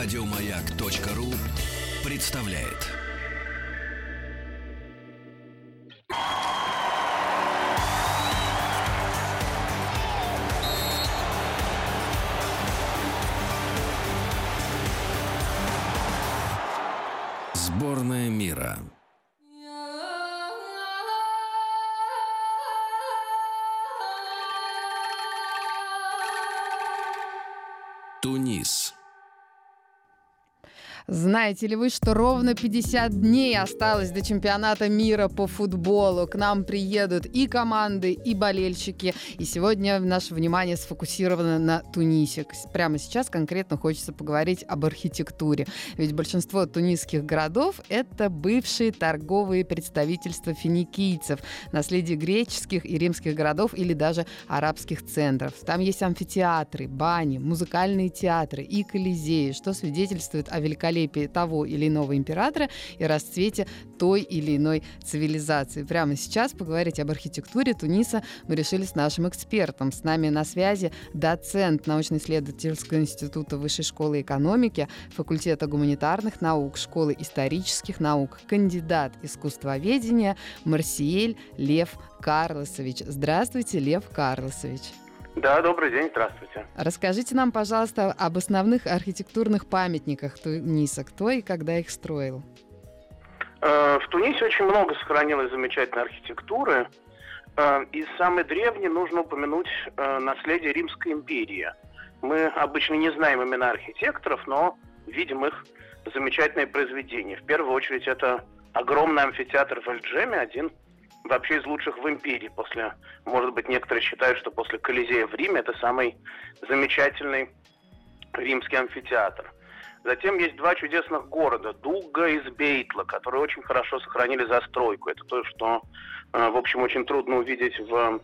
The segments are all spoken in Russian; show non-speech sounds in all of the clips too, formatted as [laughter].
Радиомаяк.ру представляет. Сборная мира. Тунис. Знаете ли вы, что ровно 50 дней осталось до чемпионата мира по футболу? К нам приедут и команды, и болельщики. И сегодня наше внимание сфокусировано на Тунисе. Прямо сейчас конкретно хочется поговорить об архитектуре. Ведь большинство тунисских городов — это бывшие торговые представительства финикийцев, наследие греческих и римских городов или даже арабских центров. Там есть амфитеатры, бани, музыкальные театры и колизеи, что свидетельствует о великолепии великолепии того или иного императора и расцвете той или иной цивилизации. Прямо сейчас поговорить об архитектуре Туниса мы решили с нашим экспертом. С нами на связи доцент научно-исследовательского института Высшей школы экономики, факультета гуманитарных наук, школы исторических наук, кандидат искусствоведения Марсиель Лев Карлосович. Здравствуйте, Лев Карлосович. Да, добрый день, здравствуйте. Расскажите нам, пожалуйста, об основных архитектурных памятниках Туниса. Кто и когда их строил? Э, в Тунисе очень много сохранилось замечательной архитектуры. Э, из самой древней нужно упомянуть э, наследие Римской империи. Мы обычно не знаем имена архитекторов, но видим их замечательные произведения. В первую очередь это огромный амфитеатр в Эльджеме, один вообще из лучших в империи. После, может быть, некоторые считают, что после Колизея в Риме это самый замечательный римский амфитеатр. Затем есть два чудесных города, Дуга и Сбейтла, которые очень хорошо сохранили застройку. Это то, что, э, в общем, очень трудно увидеть в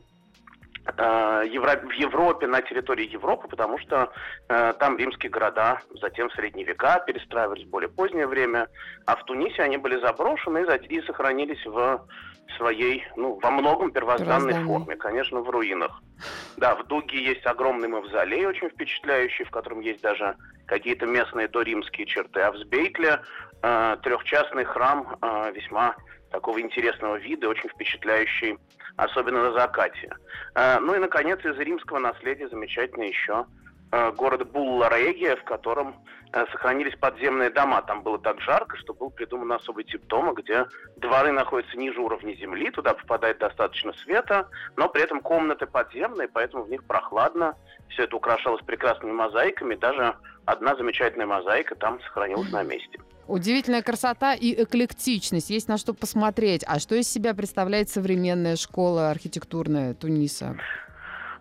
в Европе, на территории Европы, потому что э, там римские города затем в средние века перестраивались в более позднее время, а в Тунисе они были заброшены и, сохранились в своей, ну, во многом первозданной форме, конечно, в руинах. Да, в Дуге есть огромный мавзолей, очень впечатляющий, в котором есть даже какие-то местные доримские черты, а в Сбейтле э, трехчастный храм э, весьма такого интересного вида, очень впечатляющий, особенно на закате. Э, ну и, наконец, из римского наследия замечательно еще город Булла-Регия, в котором э, сохранились подземные дома. Там было так жарко, что был придуман особый тип дома, где дворы находятся ниже уровня земли, туда попадает достаточно света, но при этом комнаты подземные, поэтому в них прохладно. Все это украшалось прекрасными мозаиками, даже одна замечательная мозаика там сохранилась на месте. Удивительная красота и эклектичность. Есть на что посмотреть. А что из себя представляет современная школа архитектурная Туниса?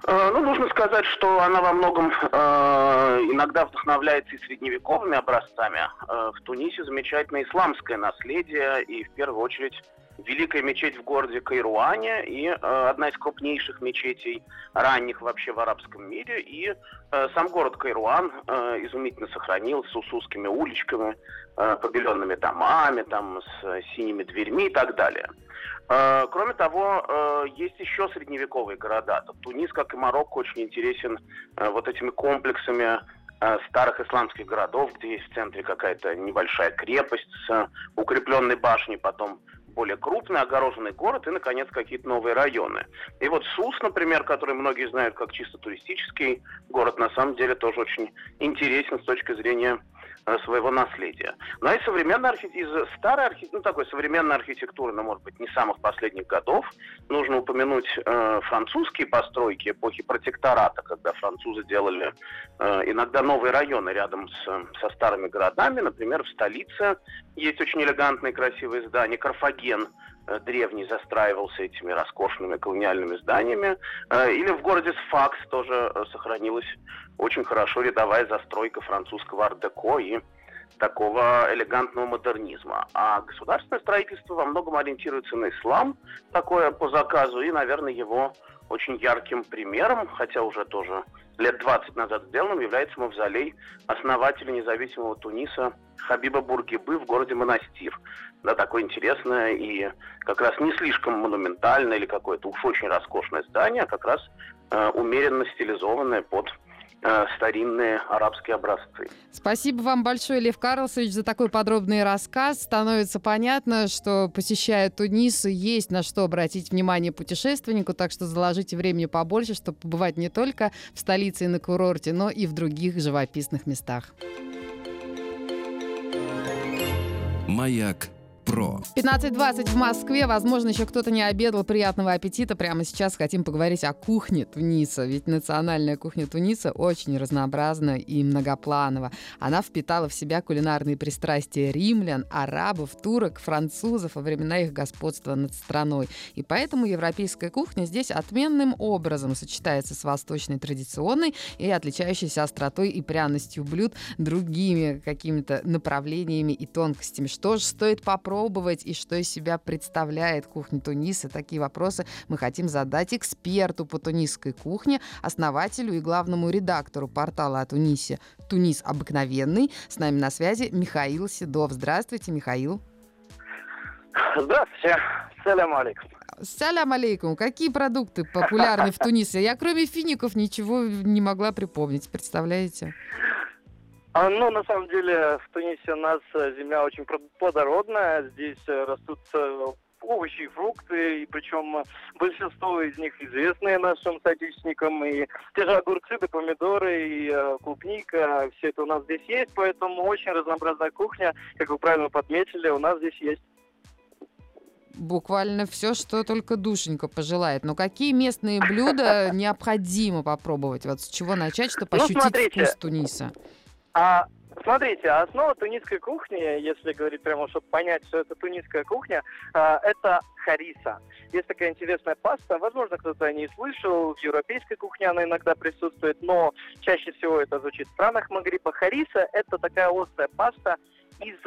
Э, ну, нужно сказать, что она во многом э, иногда вдохновляется и средневековыми образцами. Э, в Тунисе замечательное исламское наследие, и в первую очередь Великая мечеть в городе Кайруане и э, одна из крупнейших мечетей ранних вообще в арабском мире. И э, сам город Кайруан э, изумительно сохранился с узкими уличками, э, побеленными домами, там, с э, синими дверьми и так далее. Э, кроме того, э, есть еще средневековые города. Тунис, как и Марокко, очень интересен э, вот этими комплексами старых исламских городов, где есть в центре какая-то небольшая крепость с укрепленной башней, потом более крупный огороженный город и, наконец, какие-то новые районы. И вот Сус, например, который многие знают как чисто туристический город, на самом деле тоже очень интересен с точки зрения своего наследия. Ну а из современной архитектуры, из старой архитектуры, ну такой современной архитектуры, но, может быть, не самых последних годов, нужно упомянуть э, французские постройки эпохи протектората, когда французы делали э, иногда новые районы рядом с, со старыми городами. Например, в столице есть очень элегантные красивые здания. Карфаген э, древний застраивался этими роскошными колониальными зданиями. Э, или в городе Сфакс тоже сохранилась очень хорошо рядовая застройка французского ар-деко и такого элегантного модернизма. А государственное строительство во многом ориентируется на ислам, такое по заказу, и, наверное, его очень ярким примером, хотя уже тоже лет 20 назад сделанным, является мавзолей основателя независимого Туниса Хабиба Бургибы в городе Монастир. Да, такое интересное и как раз не слишком монументальное или какое-то уж очень роскошное здание, а как раз э, умеренно стилизованное под э, старинные арабские образцы. Спасибо вам большое, Лев Карлсович, за такой подробный рассказ. Становится понятно, что посещая Тунис, есть на что обратить внимание путешественнику, так что заложите времени побольше, чтобы побывать не только в столице и на курорте, но и в других живописных местах. Маяк про. 15.20 в Москве. Возможно, еще кто-то не обедал. Приятного аппетита. Прямо сейчас хотим поговорить о кухне Туниса. Ведь национальная кухня Туниса очень разнообразна и многопланова. Она впитала в себя кулинарные пристрастия римлян, арабов, турок, французов во времена их господства над страной. И поэтому европейская кухня здесь отменным образом сочетается с восточной традиционной и отличающейся остротой и пряностью блюд другими какими-то направлениями и тонкостями. Что же стоит попробовать? Попробовать и что из себя представляет кухня Туниса. Такие вопросы мы хотим задать эксперту по тунисской кухне, основателю и главному редактору портала о Тунисе «Тунис обыкновенный». С нами на связи Михаил Седов. Здравствуйте, Михаил. Здравствуйте. Салям алейкум. Салям алейкум. Какие продукты популярны в Тунисе? Я кроме фиников ничего не могла припомнить, представляете? А, ну, на самом деле, в Тунисе у нас э, земля очень плодородная. Здесь э, растут э, овощи и фрукты, и причем большинство из них известные нашим соотечественникам, и те же огурцы, да помидоры, и э, клубника, все это у нас здесь есть, поэтому очень разнообразная кухня, как вы правильно подметили, у нас здесь есть. Буквально все, что только душенька пожелает. Но какие местные блюда [laughs] необходимо попробовать? Вот с чего начать, чтобы ну, ощутить вкус Туниса? А Смотрите, основа тунисской кухни, если говорить прямо, чтобы понять, что это тунисская кухня, а, это хариса. Есть такая интересная паста, возможно, кто-то о ней слышал, в европейской кухне она иногда присутствует, но чаще всего это звучит в странах Магриба. Хариса – это такая острая паста, из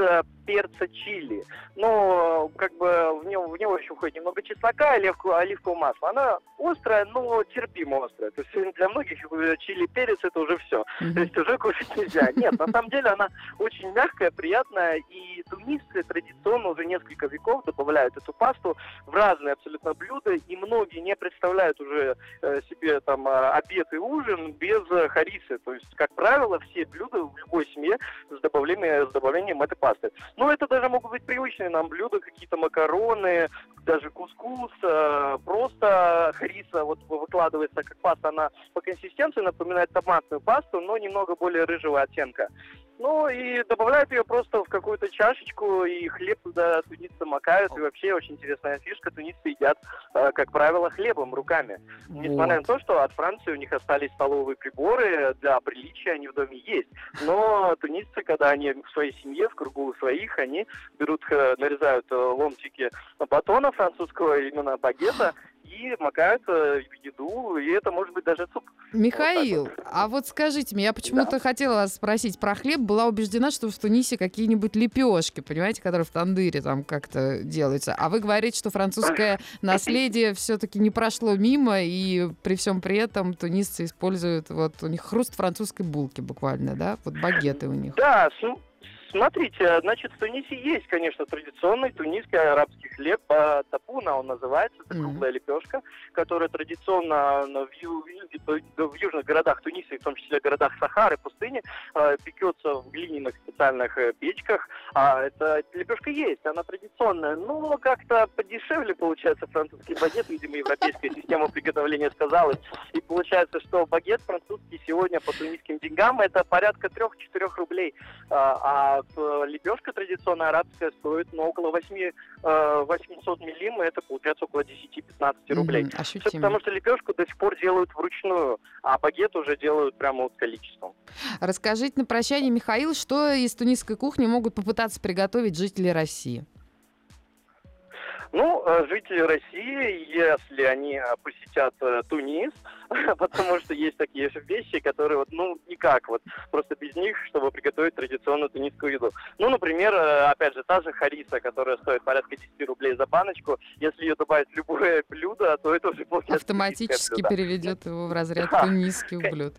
перца чили. Но как бы в него, в него еще входит немного чеснока, оливкового, оливкового масла. Она острая, но терпимо острая. То есть для многих э, чили перец это уже все. Mm-hmm. То есть уже кушать нельзя. Нет, на самом деле она очень мягкая, приятная. И тунисцы традиционно уже несколько веков добавляют эту пасту в разные абсолютно блюда. И многие не представляют уже э, себе там э, обед и ужин без харисы. То есть, как правило, все блюда в любой семье с добавлением, с добавлением этой пасты. Ну, это даже могут быть привычные нам блюда, какие-то макароны, даже кускус, э, просто хриса вот выкладывается как паста, она по консистенции напоминает томатную пасту, но немного более рыжего оттенка. Ну и добавляют ее просто в какую-то чашечку, и хлеб туда тунисцы макают. И вообще очень интересная фишка, тунисцы едят, э, как правило, хлебом, руками. Вот. Несмотря на то, что от Франции у них остались столовые приборы, для приличия они в доме есть. Но тунисцы, когда они в своей семье, в кругу своих, они берут, э, нарезают э, ломтики батона французского, именно багета, и макают в еду, и это может быть даже суп. Михаил, вот вот. а вот скажите мне, я почему-то да. хотела вас спросить про хлеб, была убеждена, что в Тунисе какие-нибудь лепешки, понимаете, которые в тандыре там как-то делаются. А вы говорите, что французское [laughs] наследие все-таки не прошло мимо, и при всем при этом тунисцы используют, вот у них хруст французской булки буквально, да? Вот багеты у них. Да, Смотрите, значит, в Тунисе есть, конечно, традиционный тунисский арабский хлеб. Тапуна он называется, это круглая mm-hmm. лепешка, которая традиционно в, ю, в южных городах Туниса, и в том числе городах Сахары, пустыни, э, пекется в глиняных специальных э, печках. А эта лепешка есть, она традиционная, но как-то подешевле получается французский багет, видимо, европейская система приготовления сказалась. И получается, что багет французский сегодня по тунисским деньгам это порядка 3-4 рублей. А, а Э, лепешка традиционная арабская стоит ну, около 8, 800 э, миллим, это получается около 10-15 рублей. Mm, Все потому что лепешку до сих пор делают вручную, а багет уже делают прямо вот количеством. Расскажите на прощание, Михаил, что из тунисской кухни могут попытаться приготовить жители России? Ну, э, жители России, если они э, посетят э, Тунис, [laughs] потому что есть такие вещи, которые вот, ну, никак, вот, просто без них, чтобы приготовить традиционную тунисскую еду. Ну, например, опять же, та же хариса, которая стоит порядка 10 рублей за баночку, если ее добавить в любое блюдо, то это уже получается Автоматически переведет его в разряд [laughs] тунисских блюд.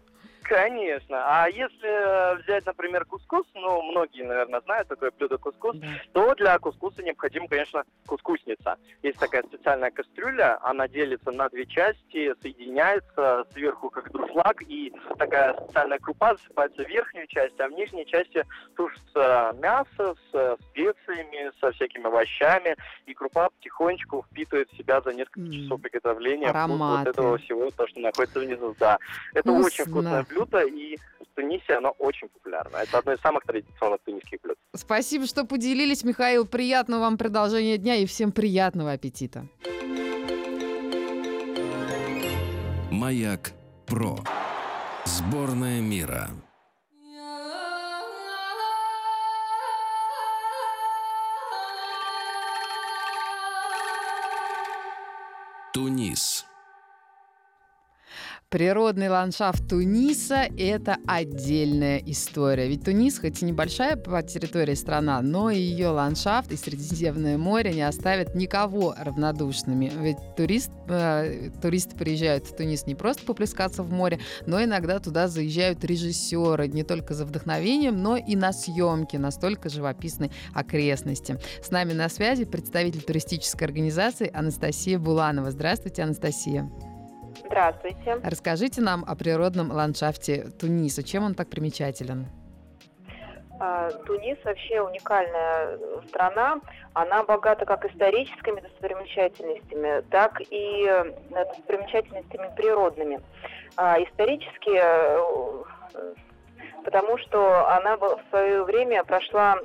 Конечно. А если взять, например, кускус, ну, многие, наверное, знают такое блюдо кускус, да. то для кускуса необходима, конечно, кускусница. Есть такая специальная кастрюля, она делится на две части, соединяется сверху как дуршлаг, и такая специальная крупа засыпается в верхнюю часть, а в нижней части тушится мясо с специями, со всякими овощами, и крупа потихонечку впитывает в себя за несколько часов приготовления вот этого всего, то, что находится внизу. Да. Это Вкусно. очень вкусное блюдо, и в Тунисе оно очень популярно. Это одно из самых традиционных тунисских блюд. Спасибо, что поделились, Михаил. Приятного вам продолжения дня и всем приятного аппетита. Маяк Про. Сборная мира. Тунис. Природный ландшафт Туниса – это отдельная история. Ведь Тунис, хоть и небольшая по территории страна, но и ее ландшафт и Средиземное море не оставят никого равнодушными. Ведь турист, э, туристы приезжают в Тунис не просто поплескаться в море, но иногда туда заезжают режиссеры не только за вдохновением, но и на съемки настолько живописной окрестности. С нами на связи представитель туристической организации Анастасия Буланова. Здравствуйте, Анастасия. Здравствуйте. Расскажите нам о природном ландшафте Туниса. Чем он так примечателен? А, Тунис вообще уникальная страна. Она богата как историческими достопримечательностями, так и э, достопримечательностями природными. А, исторически, э, потому что она в свое время прошла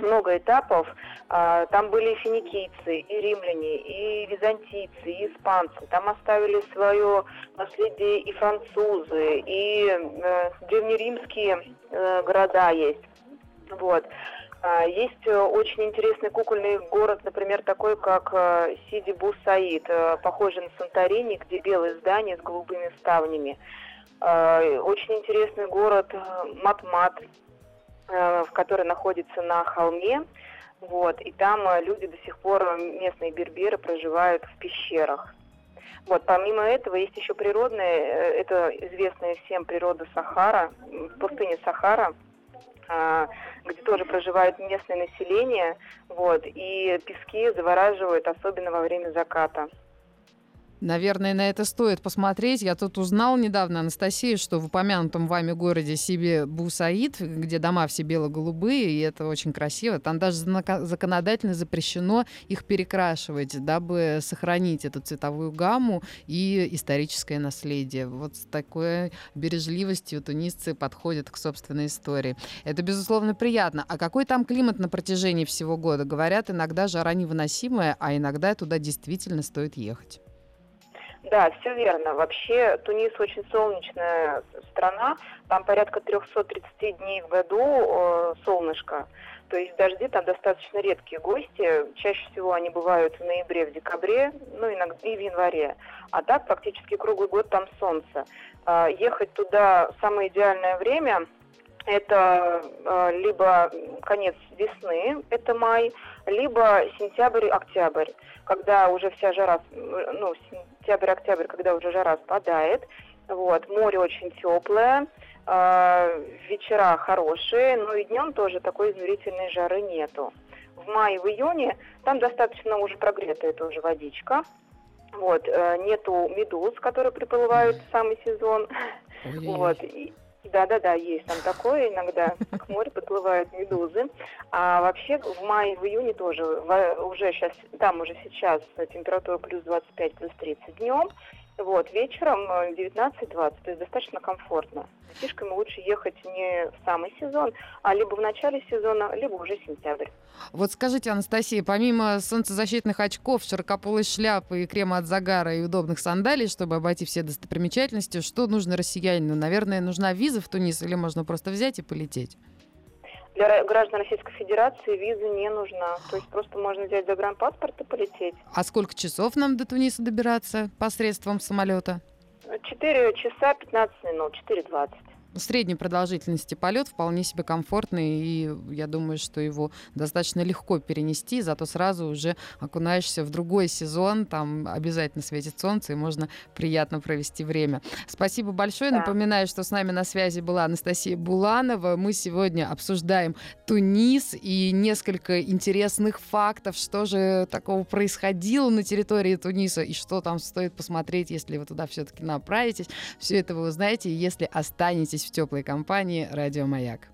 много этапов. А, там были и финикийцы, и римляне, и византийцы, и испанцы. Там оставили свое наследие и французы, и э, древнеримские э, города есть. Вот. А, есть очень интересный кукольный город, например, такой, как э, Сиди Бу похожий на Санторини, где белые здания с голубыми ставнями. А, очень интересный город Матмат, Э, в который находится на холме. Вот, и там э, люди до сих пор, местные берберы, проживают в пещерах. Вот, помимо этого, есть еще природная, э, это известная всем природа Сахара, пустыня Сахара, а, где тоже проживает местное население, вот, и пески завораживают, особенно во время заката. Наверное, на это стоит посмотреть. Я тут узнал недавно, Анастасия, что в упомянутом вами городе Сибе Бусаид, где дома все бело-голубые, и это очень красиво, там даже законодательно запрещено их перекрашивать, дабы сохранить эту цветовую гамму и историческое наследие. Вот с такой бережливостью тунисцы подходят к собственной истории. Это, безусловно, приятно. А какой там климат на протяжении всего года? Говорят, иногда жара невыносимая, а иногда туда действительно стоит ехать. Да, все верно. Вообще Тунис очень солнечная страна. Там порядка 330 дней в году э, солнышко. То есть дожди там достаточно редкие гости. Чаще всего они бывают в ноябре, в декабре, ну иногда и в январе. А так практически круглый год там солнце. Э, ехать туда самое идеальное время это э, либо конец весны, это май, либо сентябрь-октябрь, когда уже вся жара, ну, сентябрь-октябрь, когда уже жара спадает. Вот, море очень теплое, э, вечера хорошие, но и днем тоже такой изнурительной жары нету. В мае, в июне там достаточно уже прогретая тоже водичка. Вот, э, нету медуз, которые приплывают в самый сезон. Ой. Вот, и, да-да-да, есть там такое иногда. К морю подплывают медузы. А вообще в мае, в июне тоже уже сейчас, там уже сейчас температура плюс 25, плюс 30 днем. Вот, вечером 19-20, э, то есть достаточно комфортно. С детишками лучше ехать не в самый сезон, а либо в начале сезона, либо уже сентябрь. Вот скажите, Анастасия, помимо солнцезащитных очков, широкополой шляпы и крема от загара и удобных сандалий, чтобы обойти все достопримечательности, что нужно россиянину? Наверное, нужна виза в Тунис или можно просто взять и полететь? Для граждан Российской Федерации виза не нужна. То есть просто можно взять загранпаспорт и полететь. А сколько часов нам до Туниса добираться посредством самолета? 4 часа 15 минут, 4.20. средней продолжительности полет, вполне себе комфортный, и я думаю, что его достаточно легко перенести, зато сразу уже окунаешься в другой сезон, там обязательно светит солнце, и можно приятно провести время. Спасибо большое. Да. Напоминаю, что с нами на связи была Анастасия Буланова. Мы сегодня обсуждаем Тунис и несколько интересных фактов, что же такого происходило на территории Туниса и что там стоит посмотреть, если вы туда все-таки направитесь. Все это вы узнаете, если останетесь в теплой компании «Радио Маяк».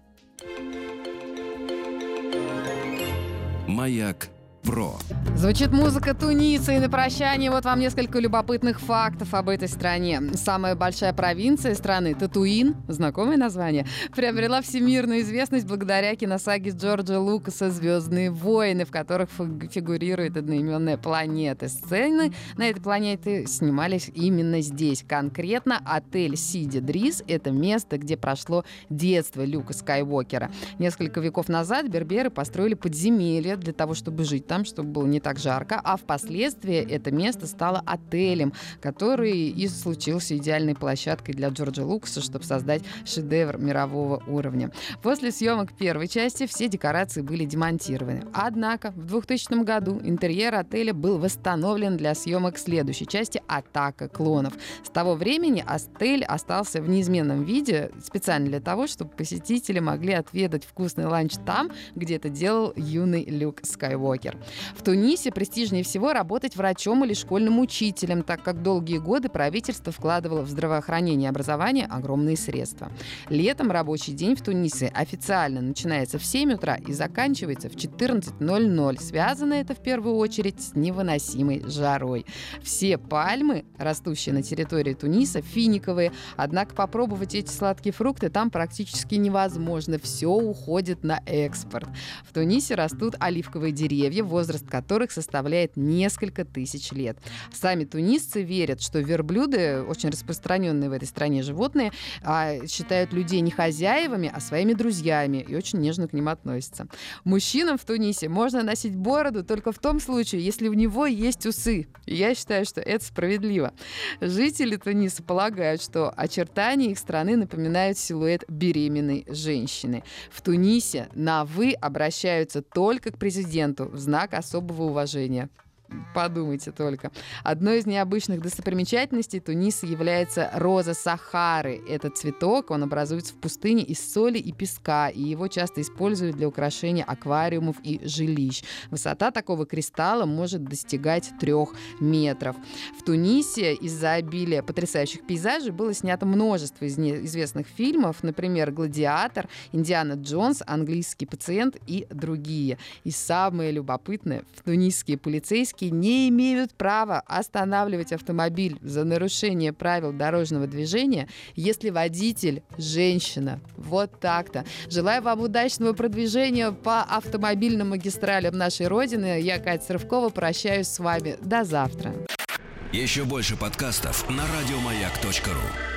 Маяк про. Звучит музыка Туниса, и на прощание вот вам несколько любопытных фактов об этой стране. Самая большая провинция страны, Татуин, знакомое название, приобрела всемирную известность благодаря киносаге Джорджа Лукаса «Звездные войны», в которых фигурирует одноименная планета. Сцены на этой планете снимались именно здесь. Конкретно отель Сиди Дрис — это место, где прошло детство Люка Скайуокера. Несколько веков назад берберы построили подземелье для того, чтобы жить там, чтобы было не так жарко, а впоследствии это место стало отелем, который и случился идеальной площадкой для Джорджа Лукаса, чтобы создать шедевр мирового уровня. После съемок первой части все декорации были демонтированы. Однако в 2000 году интерьер отеля был восстановлен для съемок следующей части «Атака клонов». С того времени отель остался в неизменном виде специально для того, чтобы посетители могли отведать вкусный ланч там, где это делал юный Люк Скайуокер. В Тунисе престижнее всего работать врачом или школьным учителем, так как долгие годы правительство вкладывало в здравоохранение и образование огромные средства. Летом рабочий день в Тунисе официально начинается в 7 утра и заканчивается в 14.00. Связано это в первую очередь с невыносимой жарой. Все пальмы, растущие на территории Туниса, финиковые, однако попробовать эти сладкие фрукты там практически невозможно. Все уходит на экспорт. В Тунисе растут оливковые деревья, возраст которых составляет несколько тысяч лет. Сами тунисцы верят, что верблюды, очень распространенные в этой стране животные, а, считают людей не хозяевами, а своими друзьями и очень нежно к ним относятся. Мужчинам в Тунисе можно носить бороду только в том случае, если у него есть усы. И я считаю, что это справедливо. Жители Туниса полагают, что очертания их страны напоминают силуэт беременной женщины. В Тунисе на «вы» обращаются только к президенту в знак знак особого уважения. Подумайте только. Одной из необычных достопримечательностей Туниса является роза Сахары. Этот цветок, он образуется в пустыне из соли и песка, и его часто используют для украшения аквариумов и жилищ. Высота такого кристалла может достигать трех метров. В Тунисе из-за обилия потрясающих пейзажей было снято множество из известных фильмов, например, «Гладиатор», «Индиана Джонс», «Английский пациент» и другие. И самое любопытное, в тунисские полицейские полицейские не имеют права останавливать автомобиль за нарушение правил дорожного движения, если водитель – женщина. Вот так-то. Желаю вам удачного продвижения по автомобильным магистралям нашей Родины. Я, Катя Срывкова, прощаюсь с вами. До завтра. Еще больше подкастов на радиомаяк.ру